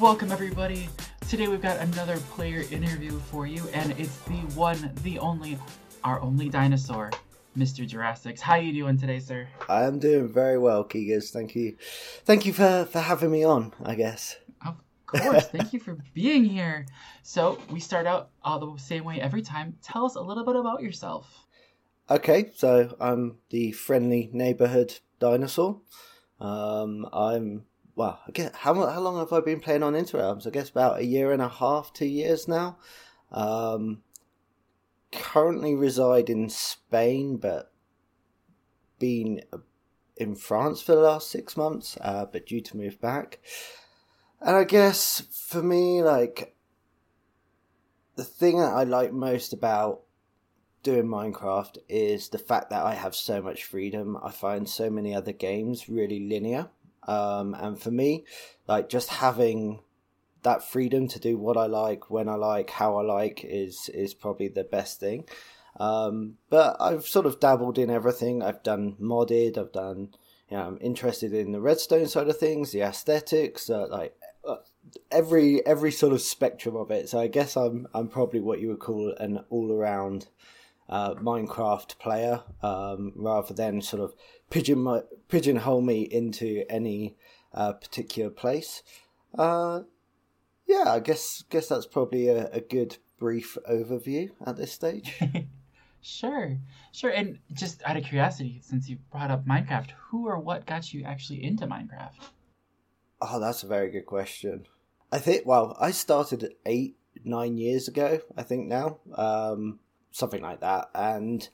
Welcome, everybody. Today we've got another player interview for you, and it's the one, the only, our only dinosaur, Mr. Jurassic. How are you doing today, sir? I am doing very well, Keegers. Thank you, thank you for for having me on. I guess. Of course. Thank you for being here. So we start out all the same way every time. Tell us a little bit about yourself. Okay, so I'm the friendly neighborhood dinosaur. Um, I'm well. I guess how how long have I been playing on Interrealms? I guess about a year and a half, two years now. Um, currently reside in Spain, but been in France for the last six months, uh, but due to move back. And I guess for me, like the thing that I like most about doing Minecraft is the fact that I have so much freedom. I find so many other games really linear. Um, and for me, like just having that freedom to do what I like, when I like, how I like is is probably the best thing. Um, but I've sort of dabbled in everything. I've done modded. I've done. You know, I'm interested in the redstone side of things, the aesthetics, uh, like uh, every every sort of spectrum of it. So I guess I'm I'm probably what you would call an all around uh, Minecraft player, um, rather than sort of pigeon my, pigeonhole me into any uh, particular place. Uh, yeah, I guess guess that's probably a, a good brief overview at this stage. Sure, sure. And just out of curiosity, since you brought up Minecraft, who or what got you actually into Minecraft? Oh, that's a very good question. I think, well, I started eight, nine years ago, I think now, um, something like that. And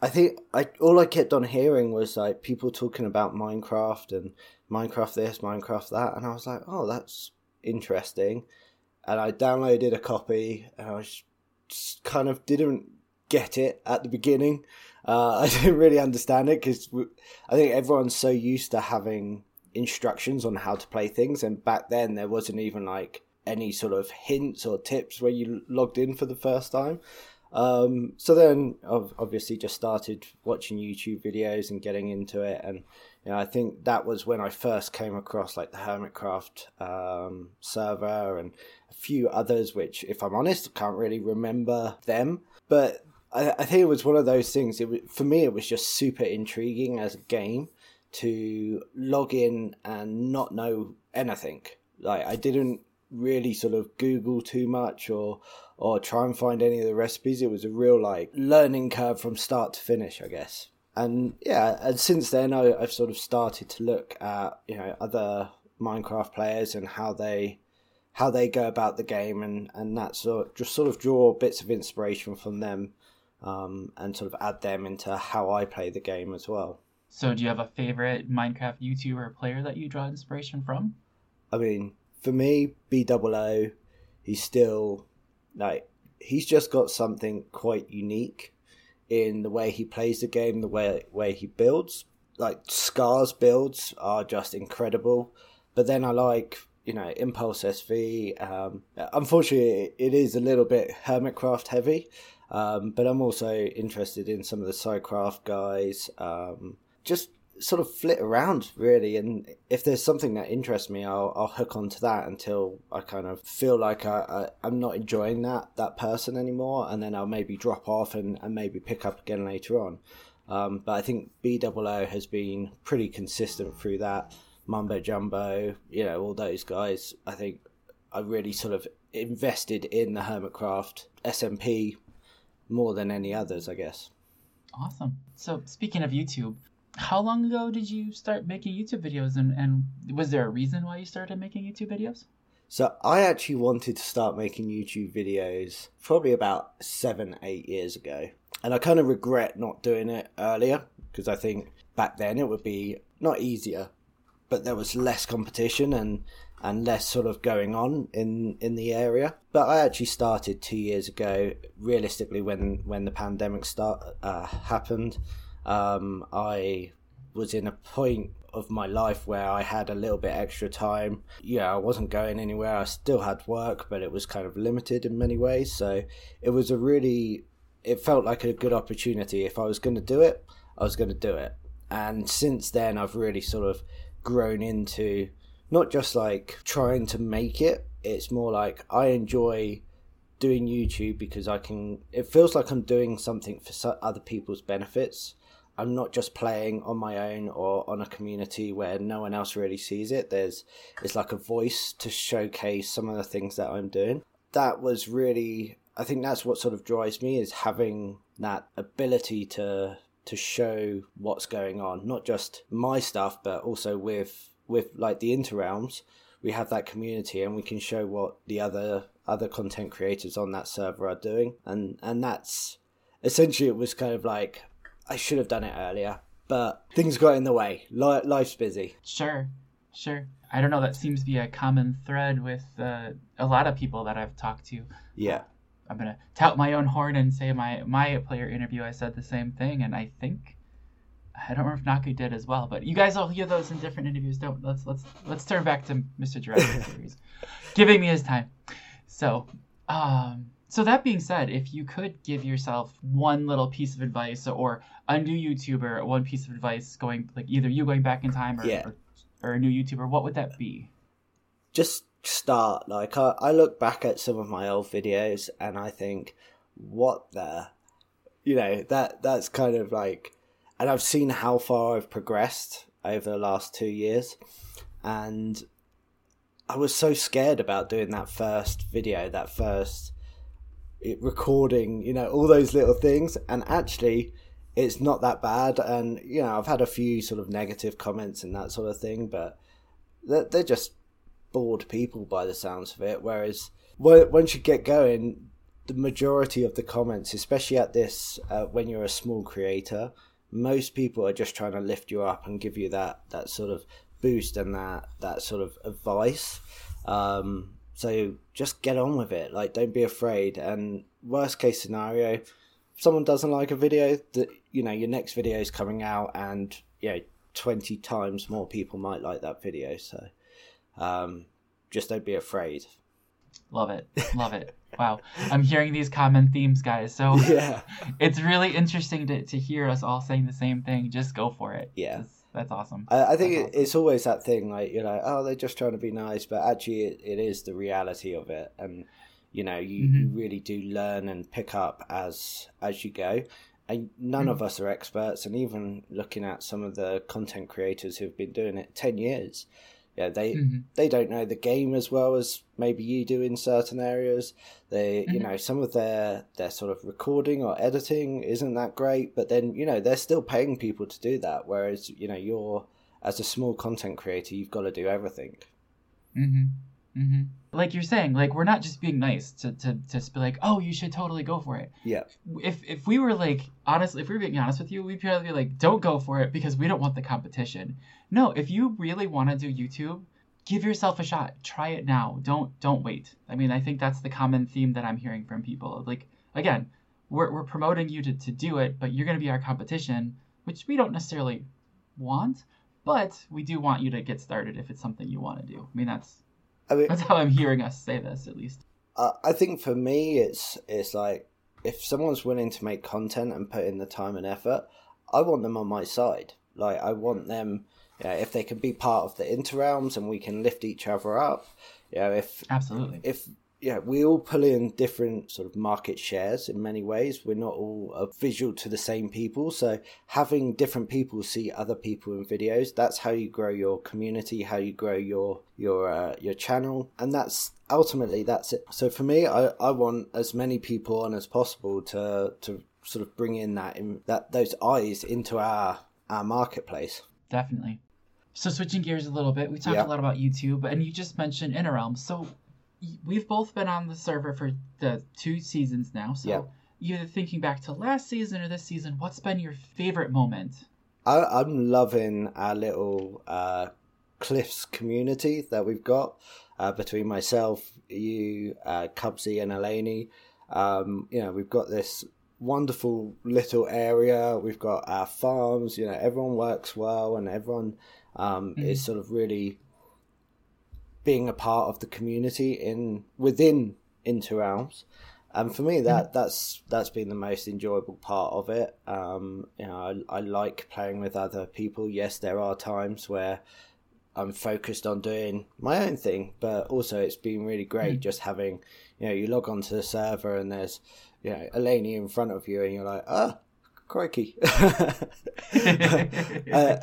I think I all I kept on hearing was like people talking about Minecraft and Minecraft this, Minecraft that, and I was like, oh, that's interesting. And I downloaded a copy, and I was just kind of didn't get it at the beginning. Uh, I didn't really understand it because I think everyone's so used to having instructions on how to play things, and back then there wasn't even like any sort of hints or tips where you logged in for the first time. Um, so then, obviously, just started watching YouTube videos and getting into it, and you know, I think that was when I first came across like the Hermitcraft um, server and a few others, which, if I'm honest, I can't really remember them. But I, I think it was one of those things. It for me, it was just super intriguing as a game to log in and not know anything. Like I didn't really sort of Google too much or or try and find any of the recipes. It was a real like learning curve from start to finish, I guess. And yeah, and since then I, I've sort of started to look at you know other Minecraft players and how they how they go about the game and and that sort just sort of draw bits of inspiration from them um, and sort of add them into how I play the game as well. So, do you have a favorite Minecraft YouTuber player that you draw inspiration from? I mean, for me, B double O, he's still like he's just got something quite unique in the way he plays the game, the way way he builds. Like Scar's builds are just incredible, but then I like you know Impulse SV. Um, unfortunately, it is a little bit Hermitcraft heavy, um, but I'm also interested in some of the SciCraft guys. Um, just sort of flit around really and if there's something that interests me I'll, I'll hook onto that until I kind of feel like I, I, am not enjoying that that person anymore and then I'll maybe drop off and, and maybe pick up again later on. Um, but I think BWO has been pretty consistent through that. Mumbo Jumbo you know all those guys I think I really sort of invested in the Hermitcraft SMP more than any others I guess. Awesome. So speaking of YouTube, how long ago did you start making YouTube videos and, and was there a reason why you started making YouTube videos? So I actually wanted to start making YouTube videos probably about seven, eight years ago. And I kind of regret not doing it earlier because I think back then it would be not easier, but there was less competition and and less sort of going on in in the area. But I actually started two years ago. Realistically, when when the pandemic start uh, happened, um, I was in a point of my life where I had a little bit extra time. Yeah, I wasn't going anywhere. I still had work, but it was kind of limited in many ways. So it was a really, it felt like a good opportunity. If I was going to do it, I was going to do it. And since then, I've really sort of grown into not just like trying to make it. It's more like I enjoy doing YouTube because I can. It feels like I'm doing something for other people's benefits. I'm not just playing on my own or on a community where no one else really sees it. There's it's like a voice to showcase some of the things that I'm doing. That was really I think that's what sort of drives me is having that ability to to show what's going on, not just my stuff, but also with with like the interrealms, we have that community and we can show what the other other content creators on that server are doing, and and that's essentially it was kind of like I should have done it earlier, but things got in the way. Life's busy. Sure, sure. I don't know. That seems to be a common thread with uh, a lot of people that I've talked to. Yeah. I'm gonna tout my own horn and say my my player interview. I said the same thing, and I think I don't remember if Naku did as well. But you guys all hear those in different interviews. Don't let's let's let's turn back to Mr. Jurassic Series, giving me his time. So, um, so that being said, if you could give yourself one little piece of advice or a new YouTuber one piece of advice going like either you going back in time or, yeah. or, or a new YouTuber, what would that be? Just start. Like I, I look back at some of my old videos and I think, what the, you know that that's kind of like, and I've seen how far I've progressed over the last two years, and I was so scared about doing that first video, that first recording, you know, all those little things. And actually, it's not that bad. And, you know, I've had a few sort of negative comments and that sort of thing, but they're, they're just bored people by the sounds of it. Whereas once you get going, the majority of the comments, especially at this, uh, when you're a small creator, most people are just trying to lift you up and give you that, that sort of boost and that, that sort of advice. Um, so just get on with it. Like, don't be afraid. And worst case scenario, if someone doesn't like a video, that you know your next video is coming out, and you know twenty times more people might like that video. So um, just don't be afraid. Love it, love it. Wow, I'm hearing these common themes, guys. So yeah, it's really interesting to to hear us all saying the same thing. Just go for it. Yeah. That's awesome. I, I think awesome. it's always that thing, like you know, oh, they're just trying to be nice, but actually, it, it is the reality of it, and you know, you, mm-hmm. you really do learn and pick up as as you go. And none mm-hmm. of us are experts, and even looking at some of the content creators who've been doing it ten years, yeah, they mm-hmm. they don't know the game as well as maybe you do in certain areas. They, mm-hmm. you know, some of their their sort of recording or editing isn't that great, but then you know they're still paying people to do that. Whereas you know you're as a small content creator, you've got to do everything. Mm-hmm. Like you're saying, like we're not just being nice to, to, to be like, oh, you should totally go for it. Yeah. If if we were like honestly, if we were being honest with you, we'd probably be like, don't go for it because we don't want the competition. No, if you really want to do YouTube, give yourself a shot. Try it now. Don't don't wait. I mean, I think that's the common theme that I'm hearing from people. Like again, we're we're promoting you to, to do it, but you're gonna be our competition, which we don't necessarily want, but we do want you to get started if it's something you want to do. I mean, that's I mean, that's how I'm hearing us say this, at least. Uh, I think for me, it's it's like if someone's willing to make content and put in the time and effort, I want them on my side. Like I want them, you know, if they can be part of the interrealms and we can lift each other up. You know, if absolutely if yeah, we all pull in different sort of market shares in many ways. We're not all a visual to the same people. So having different people see other people in videos, that's how you grow your community, how you grow your your uh, your channel, and that's ultimately that's it. So for me, I, I want as many people on as possible to to sort of bring in that in, that those eyes into our our marketplace. Definitely. So switching gears a little bit, we talked a lot about YouTube, and you just mentioned Interrealm. So we've both been on the server for the two seasons now. So either thinking back to last season or this season, what's been your favorite moment? I, am loving our little uh, Cliffs community that we've got uh, between myself, you, uh, Cubsy, and Elaney. Um, you know, we've got this wonderful little area. We've got our farms. You know, everyone works well, and everyone um, mm-hmm. is sort of really being a part of the community in within Interrealms. And for me, that that's that's been the most enjoyable part of it. Um, you know, I, I like playing with other people. Yes, there are times where I'm focused on doing my own thing, but also it's been really great mm. just having, you know, you log onto the server and there's, you know, Eleni in front of you and you're like, ah, crikey. uh,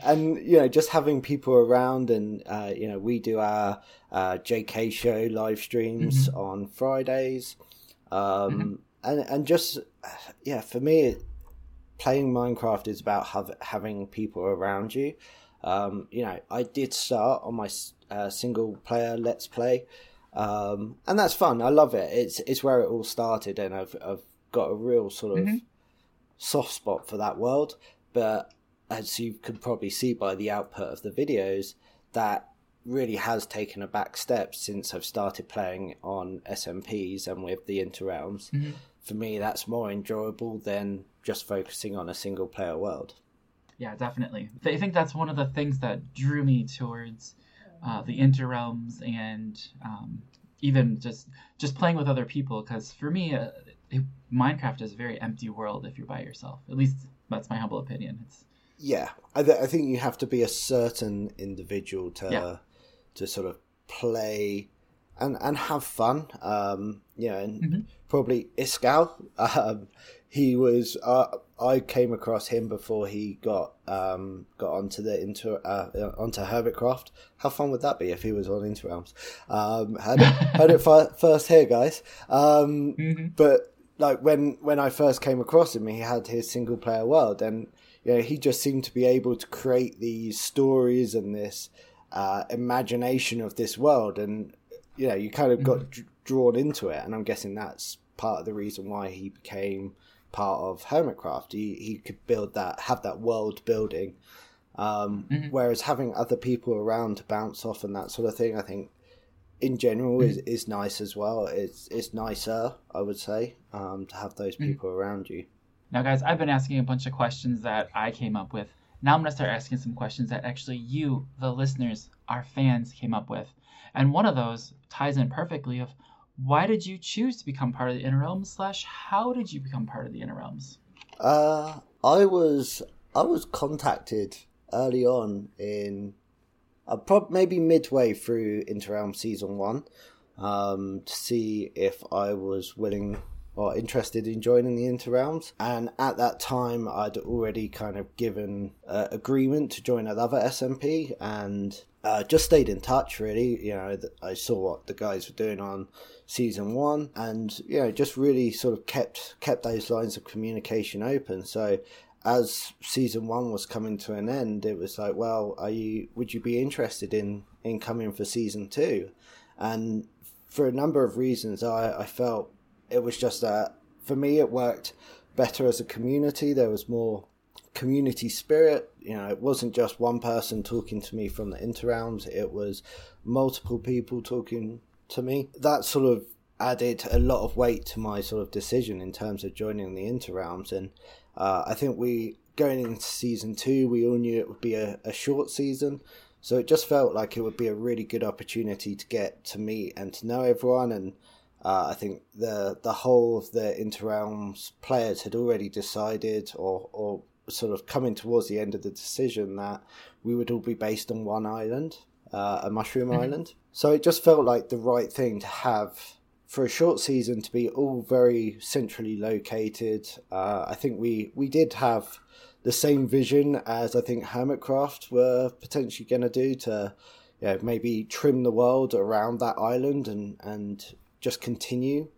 and, you know, just having people around and, uh, you know, we do our uh, JK show live streams mm-hmm. on Fridays. Um, mm-hmm. and, and just, yeah, for me, playing Minecraft is about have, having people around you. Um, you know, I did start on my uh, single player Let's Play, um, and that's fun. I love it. It's it's where it all started, and I've I've got a real sort of mm-hmm. Soft spot for that world. But as you can probably see by the output of the videos, that really has taken a back step since I've started playing on SMPs and with the Interrealms. Mm-hmm. For me, that's more enjoyable than just focusing on a single player world. Yeah, definitely. I think that's one of the things that drew me towards uh, the interrealms and um, even just just playing with other people. Because for me, uh, it, Minecraft is a very empty world if you're by yourself. At least that's my humble opinion. It's yeah, I, th- I think you have to be a certain individual to yeah. to sort of play and and have fun. Um, you know, and mm-hmm. probably Iskall. Um, he was. Uh, I came across him before he got um, got onto the inter uh, onto Hermitcraft. How fun would that be if he was on Interrealms? Um, heard it, heard it first here, guys. Um, mm-hmm. But like when when I first came across him, he had his single player world, and you know he just seemed to be able to create these stories and this uh, imagination of this world, and you know you kind of got mm-hmm. d- drawn into it. And I'm guessing that's part of the reason why he became part of Hermitcraft. He he could build that, have that world building. Um, mm-hmm. Whereas having other people around to bounce off and that sort of thing, I think in general mm-hmm. is, is nice as well. It's it's nicer, I would say, um, to have those mm-hmm. people mm-hmm. around you. Now, guys, I've been asking a bunch of questions that I came up with. Now I'm gonna start asking some questions that actually you, the listeners, our fans, came up with. And one of those ties in perfectly of why did you choose to become part of the Interrealms Slash, how did you become part of the Interrealms? Uh, I was I was contacted early on in, uh, prob- maybe midway through Interrealm season one, um, to see if I was willing or interested in joining the Interrealms. And at that time, I'd already kind of given uh, agreement to join another SMP and uh, just stayed in touch. Really, you know, I saw what the guys were doing on season one, and you know, just really sort of kept kept those lines of communication open. So as season one was coming to an end, it was like, well, are you? Would you be interested in in coming for season two? And for a number of reasons, I, I felt it was just that for me it worked better as a community. There was more community spirit. You know, it wasn't just one person talking to me from the Interrealms, it was multiple people talking to me. That sort of added a lot of weight to my sort of decision in terms of joining the Interrealms. And uh, I think we, going into season two, we all knew it would be a, a short season. So it just felt like it would be a really good opportunity to get to meet and to know everyone and uh, I think the the whole of the Interrealms players had already decided, or or sort of coming towards the end of the decision, that we would all be based on one island, uh, a mushroom mm-hmm. island. So it just felt like the right thing to have for a short season to be all very centrally located. Uh, I think we we did have the same vision as I think Hermitcraft were potentially going to do to. Yeah, maybe trim the world around that island and, and just continue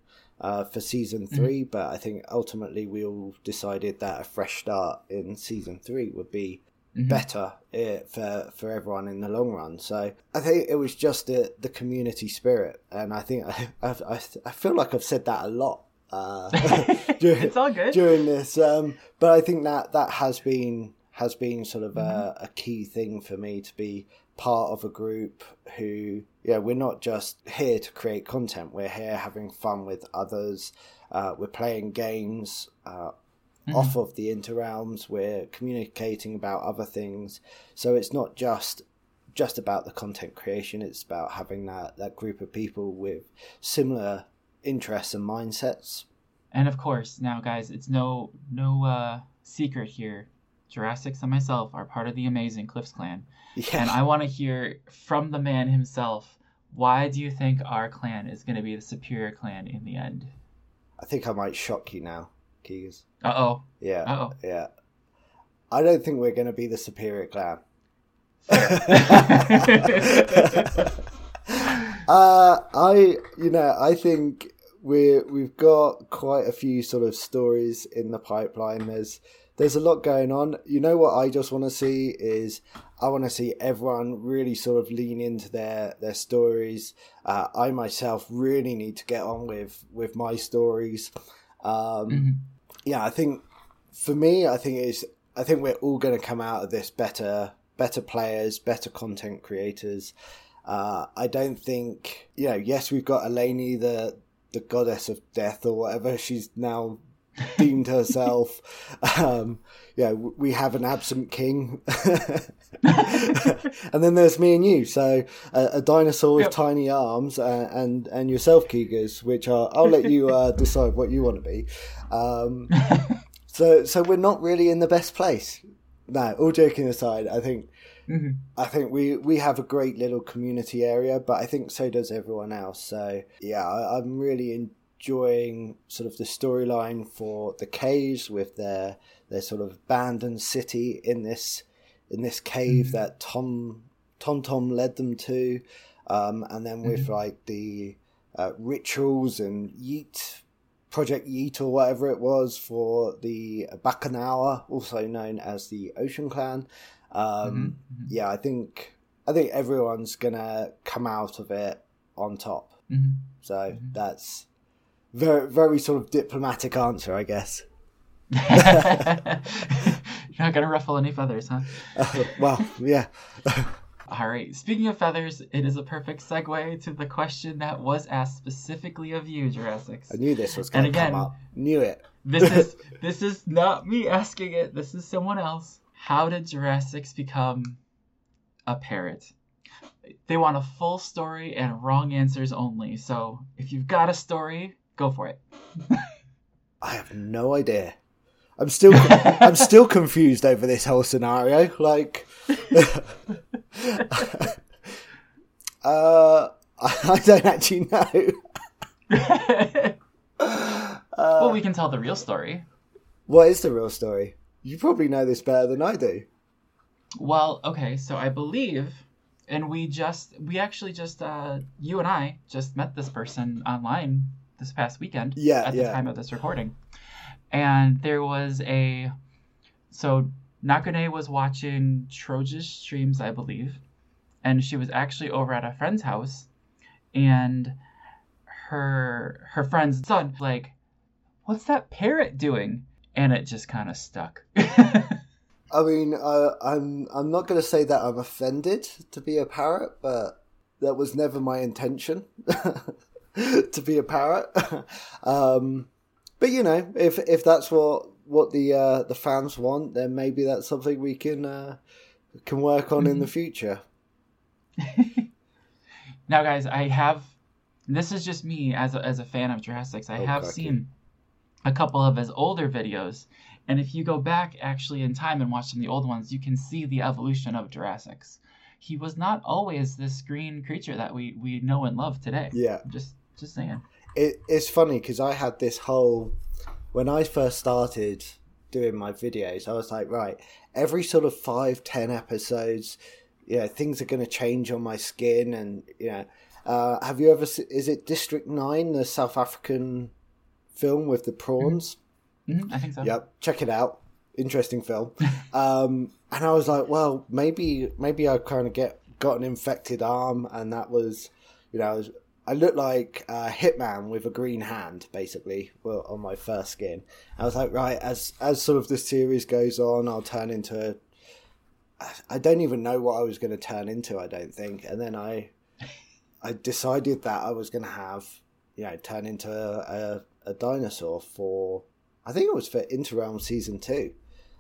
uh, for season mm-hmm. 3 mm-hmm. But I think ultimately we all decided that a fresh start in season three would be mm-hmm. better uh, for for everyone in the long run. So I think it was just the the community spirit, and I think I I, I feel like I've said that a lot. Uh, during, it's all good during this, um, but I think that that has been has been sort of mm-hmm. a, a key thing for me to be part of a group who yeah we're not just here to create content we're here having fun with others uh, we're playing games uh, mm-hmm. off of the interrealms we're communicating about other things so it's not just just about the content creation it's about having that that group of people with similar interests and mindsets and of course now guys it's no no uh secret here Jurassics and myself are part of the amazing Cliffs clan, Yeah. and I want to hear from the man himself. Why do you think our clan is going to be the superior clan in the end? I think I might shock you now, Keys. Uh oh. Yeah. Uh oh. Yeah. I don't think we're going to be the superior clan. uh, I, you know, I think we we've got quite a few sort of stories in the pipeline. There's there's a lot going on. You know what I just want to see is I want to see everyone really sort of lean into their their stories. Uh, I myself really need to get on with with my stories. Um, Mhm. Yeah, I think for me, I think it's I think we're all going to come out of this better, better players, better content creators. Uh, I don't think you know. Yes, we've got Eleni, the the goddess of death or whatever she's now deemed herself. Um, yeah, we have an absent king, and then there's me and you. So a, a dinosaur with Yep. tiny arms, uh, and and yourself, Keegers, which are I'll let you uh, decide what you want to be. Um, so so we're not really in the best place. No, all joking aside, I think Mhm. I think we we have a great little community area, but I think so does everyone else. So yeah, I, I'm really enjoying sort of the storyline for the caves with their their sort of abandoned city in this in this cave Mhm. that Tom Tom Tom led them to, um, and then with Mhm. like the uh, rituals and Yeet Project Yeet or whatever it was for the Bacchanal, also known as the Ocean Clan. Um, Mhm. Yeah, I think I think everyone's gonna come out of it on top. Mhm. So Mhm. that's very very sort of diplomatic answer, I guess. You're not gonna ruffle any feathers, huh? Uh, well, yeah. All right. Speaking of feathers, it is a perfect segue to the question that was asked specifically of you, Jurassic. I knew this was And going to come again- up. Knew it. This is this is not me asking it. This is someone else. How did Jurassic become a parrot? They want a full story and wrong answers only. So if you've got a story, go for it. I have no idea. I'm still I'm still confused over this whole scenario. Like, uh, I don't actually know. Uh, well, we can tell the real story. what is the real story? You probably know this better than I do. Well, okay, so I believe, and we just, we actually just, uh, you and I just met this person online this past weekend. Yeah, At the yeah. time of this recording. And there was a, so Nakane was watching Troja's streams, I believe, and she was actually over at a friend's house, and her her friend's son like, what's that parrot doing? And it just kind of stuck. I mean, uh, I'm I'm not going to say that I'm offended to be a parrot, but that was never my intention to be a parrot. um, but you know, if if that's what what the uh, the fans want, then maybe that's something we can uh, can work on in the future. Now, guys, I have. This is just me as a, as a fan of Jurassic. I Oh, have seen a couple of his older videos, and if you go back actually in time and watch some of the old ones, you can see the evolution of Jurassic's. He was not always this green creature that we, we know and love today. Yeah. Just just saying. it, it's funny because I had this whole when I first started doing my videos, I was like, right, every sort of five, ten episodes, you know, things are going to change on my skin, and you know, uh, have you ever? Is it District Nine, the South African film with the prawns? hmm I think so. Yep, check it out. Interesting film. um, and I was like, well, maybe maybe I kind of get got an infected arm, and that was, you know, I, was, I looked like a hitman with a green hand, basically, well, on my first skin. I was like, right, as as sort of the series goes on, I'll turn into. I don't even know what I was going to turn into. I don't think, and then I, I decided that I was going to have, you know, turn into a, a, a dinosaur for I think it was for Interrealm season two.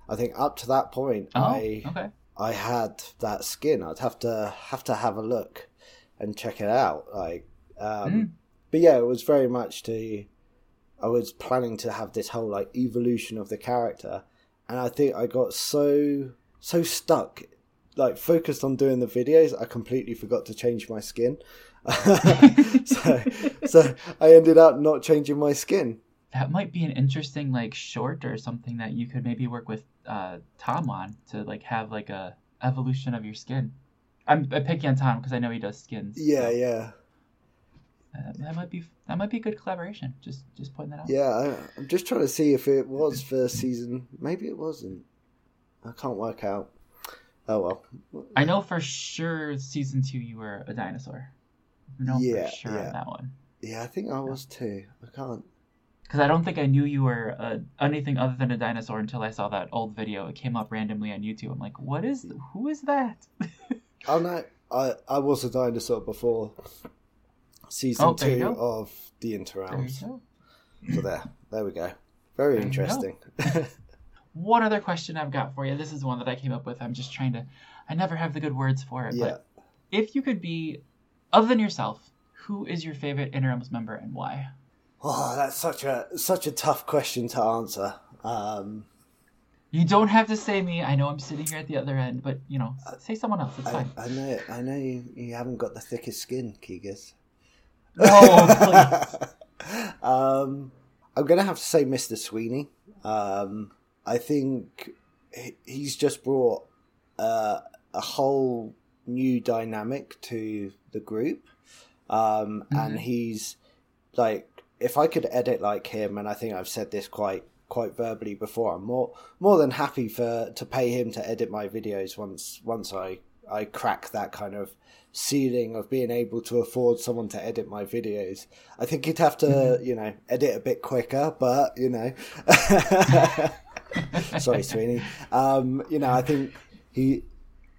I think up to that point, Oh, I okay. I had that skin. I'd have to have to have a look and check it out. Like, um, Mm. but yeah, it was very much to. I was planning to have this whole like evolution of the character, and I think I got so so stuck, like focused on doing the videos, I completely forgot to change my skin. so, so I ended up not changing my skin. That might be an interesting like short or something that you could maybe work with uh, Tom on to like have like a evolution of your skin. I'm, I'm picking on Tom because I know he does skins. Yeah, so, yeah. Uh, that might be that might be a good collaboration. Just just putting that out. Yeah, I, I'm just trying to see if it was first season. Maybe it wasn't. I can't work out. Oh well. I know for sure season two you were a dinosaur. Know Yeah, for sure yeah. on that one. Yeah, I think I was too. I can't. Because I don't think I knew you were uh, anything other than a dinosaur until I saw that old video. It came up randomly on YouTube. I'm like, what is? Who is that? Oh no, I I was a dinosaur before season Oh, there two of the There Interrealms. go. So there, there we go. Very There you go. interesting. One other question I've got for you. This is one that I came up with. I'm just trying to. I never have the good words for it. yeah. But if you could be, other than yourself, who is your favorite Interrealms member and why? Oh, that's such a such a tough question to answer. Um, You don't have to say me. I know I'm sitting here at the other end, but you know, say someone else. It's I, fine. I know, I know you, you haven't got the thickest skin, Keegers. Oh, um, I'm gonna have to say Mr. Sweeney. Um, I think he's just brought uh, a whole new dynamic to the group, um, and Mhm. he's like, if I could edit like him, and I think I've said this quite quite verbally before, I'm more more than happy for to pay him to edit my videos once once I I crack that kind of ceiling of being able to afford someone to edit my videos. I think he'd have to, you know, edit a bit quicker, but you know, sorry, Sweeney. Um, you know, I think he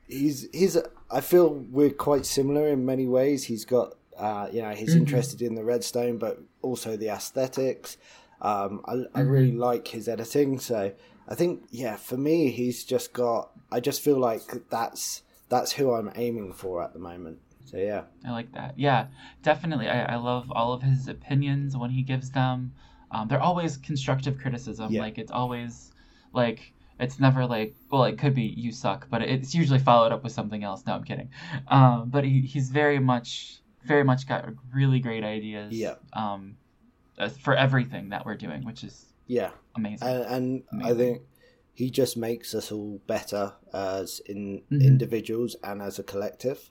he's he's. I feel we're quite similar in many ways. He's got, uh, you know, he's Mhm. interested in the redstone, but also the aesthetics. Um, I, I Mhm. really like his editing, so I think, yeah, for me, he's just got. I just feel like that's that's who I'm aiming for at the moment. So yeah, I like that. Yeah, definitely. I, I love all of his opinions when he gives them. Um, they're always constructive criticism. Yeah. Like it's always like it's never like well it could be you suck, but it's usually followed up with something else. No, I'm kidding. Um, but he, he's very much very much got really great ideas. Yeah. Um, uh, for everything that we're doing, which is yeah, amazing. and, and I think he just makes us all better as in Mhm. individuals and as a collective.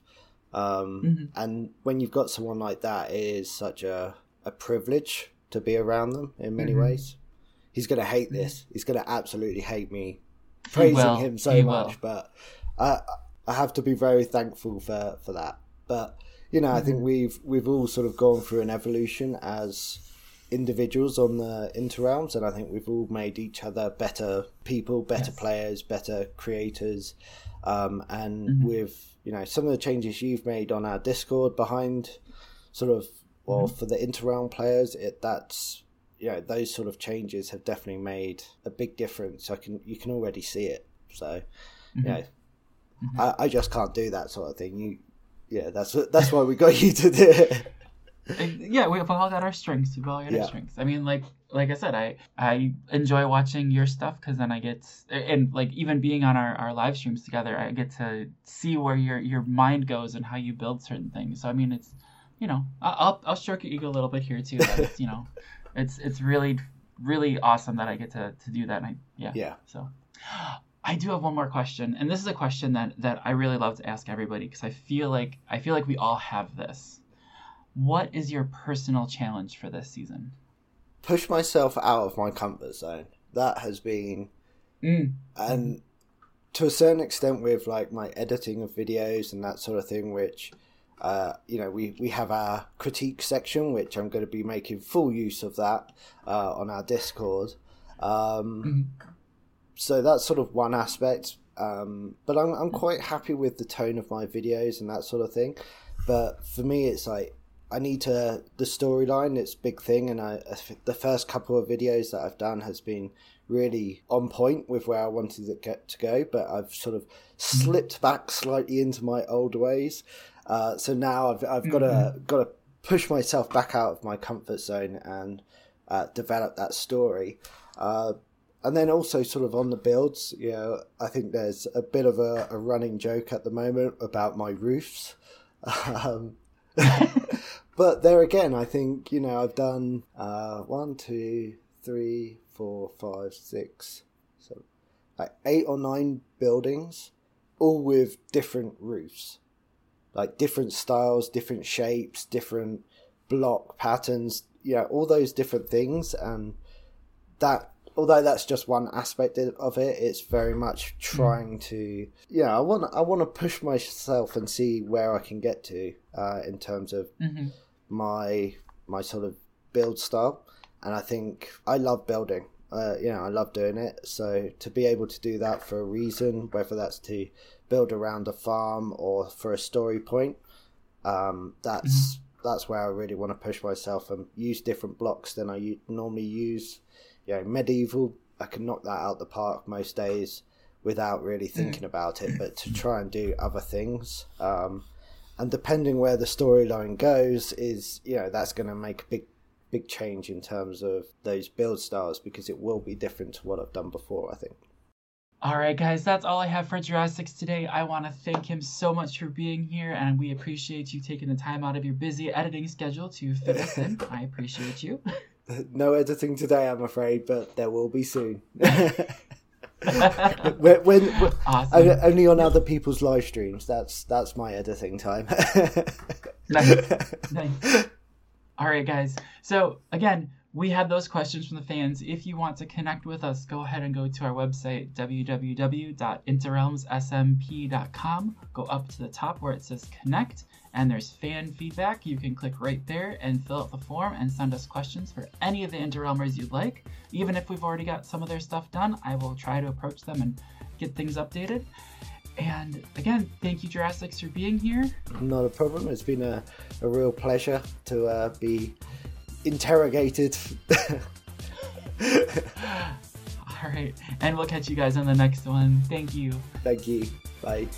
Um, Mhm. And when you've got someone like that, it is such a, a privilege to be around them in many Mhm. ways. He's going to hate this. He's going to absolutely hate me praising him so He much, will. but I I have to be very thankful for, for that. But you know, I think Mm-hmm. we've we've all sort of gone through an evolution as individuals on the interrealms, and I think we've all made each other better people, better Yes. players, better creators. Um, and Mhm. with you know some of the changes you've made on our Discord behind, sort of, well, Mm-hmm. for the interrealm players, it that's you know those sort of changes have definitely made a big difference. I can you can already see it. So Mhm. you know, Mhm. I, I just can't do that sort of thing. You, yeah, that's that's why we got you to do it. Yeah, we've all got our strengths. We've all got Yeah. our strengths. I mean, like like I said, I I enjoy watching your stuff because then I get and like even being on our, our live streams together, I get to see where your your mind goes and how you build certain things. So I mean, it's you know, I'll I'll stroke your ego a little bit here too. It's, you know, it's it's really really awesome that I get to to do that. And I yeah. Yeah. So I do have one more question, and this is a question that that I really love to ask everybody because I feel like I feel like we all have this. What is your personal challenge for this season? Push myself out of my comfort zone. That has been, Mm. and to a certain extent, with like my editing of videos and that sort of thing, which. Uh, you know, we, we have our critique section, which I'm going to be making full use of that uh, on our Discord. Um, Mhm. so that's sort of one aspect. Um, but I'm I'm quite happy with the tone of my videos and that sort of thing. But for me, it's like I need to the storyline. It's a big thing, and I I the first couple of videos that I've done has been really on point with where I wanted to get to go. But I've sort of slipped back slightly into my old ways. Uh, so now I've I've got to got to push myself back out of my comfort zone and uh, develop that story. Uh, and then also sort of on the builds, you know, I think there's a bit of a, a running joke at the moment about my roofs. Um, but there again, I think you know I've done uh, one, two, three, four, five, six, seven, like eight or nine buildings, all with different roofs, like different styles, different shapes, different block patterns. You know, all those different things, and that although that's just one aspect of it, it's very much trying to. Yeah, I want I want to push myself and see where I can get to uh, in terms of hmm my my sort of build style, and I think I love building. Uh, you know, I love doing it. So to be able to do that for a reason, whether that's to build around a farm or for a story point, um, that's that's where I really want to push myself and use different blocks than I u- normally use. You know, medieval, I can knock that out the park most days without really thinking about it. But to try and do other things, um, and depending where the storyline goes, is you know that's going to make a big big change in terms of those build styles because it will be different to what I've done before. I think. All right, guys, that's all I have for Jurassic today. I want to thank him so much for being here, and we appreciate you taking the time out of your busy editing schedule to fit us in. I appreciate you. No editing today, I'm afraid, but there will be soon. when, when, Awesome. only on other people's live streams. That's that's my editing time. Nice. Nice. All right, guys. So again, we had those questions from the fans. If you want to connect with us, go ahead and go to our website www.interrealmssmp.com. Go up to the top where it says connect, and there's fan feedback. You can click right there and fill out the form and send us questions for any of the Interrealmers you'd like. Even if we've already got some of their stuff done, I will try to approach them and get things updated. And again, thank you, Jurassics, for being here. Not a problem. It's been a, a real pleasure to uh, be interrogated. All right. And we'll catch you guys on the next one. Thank you. Thank you. Bye.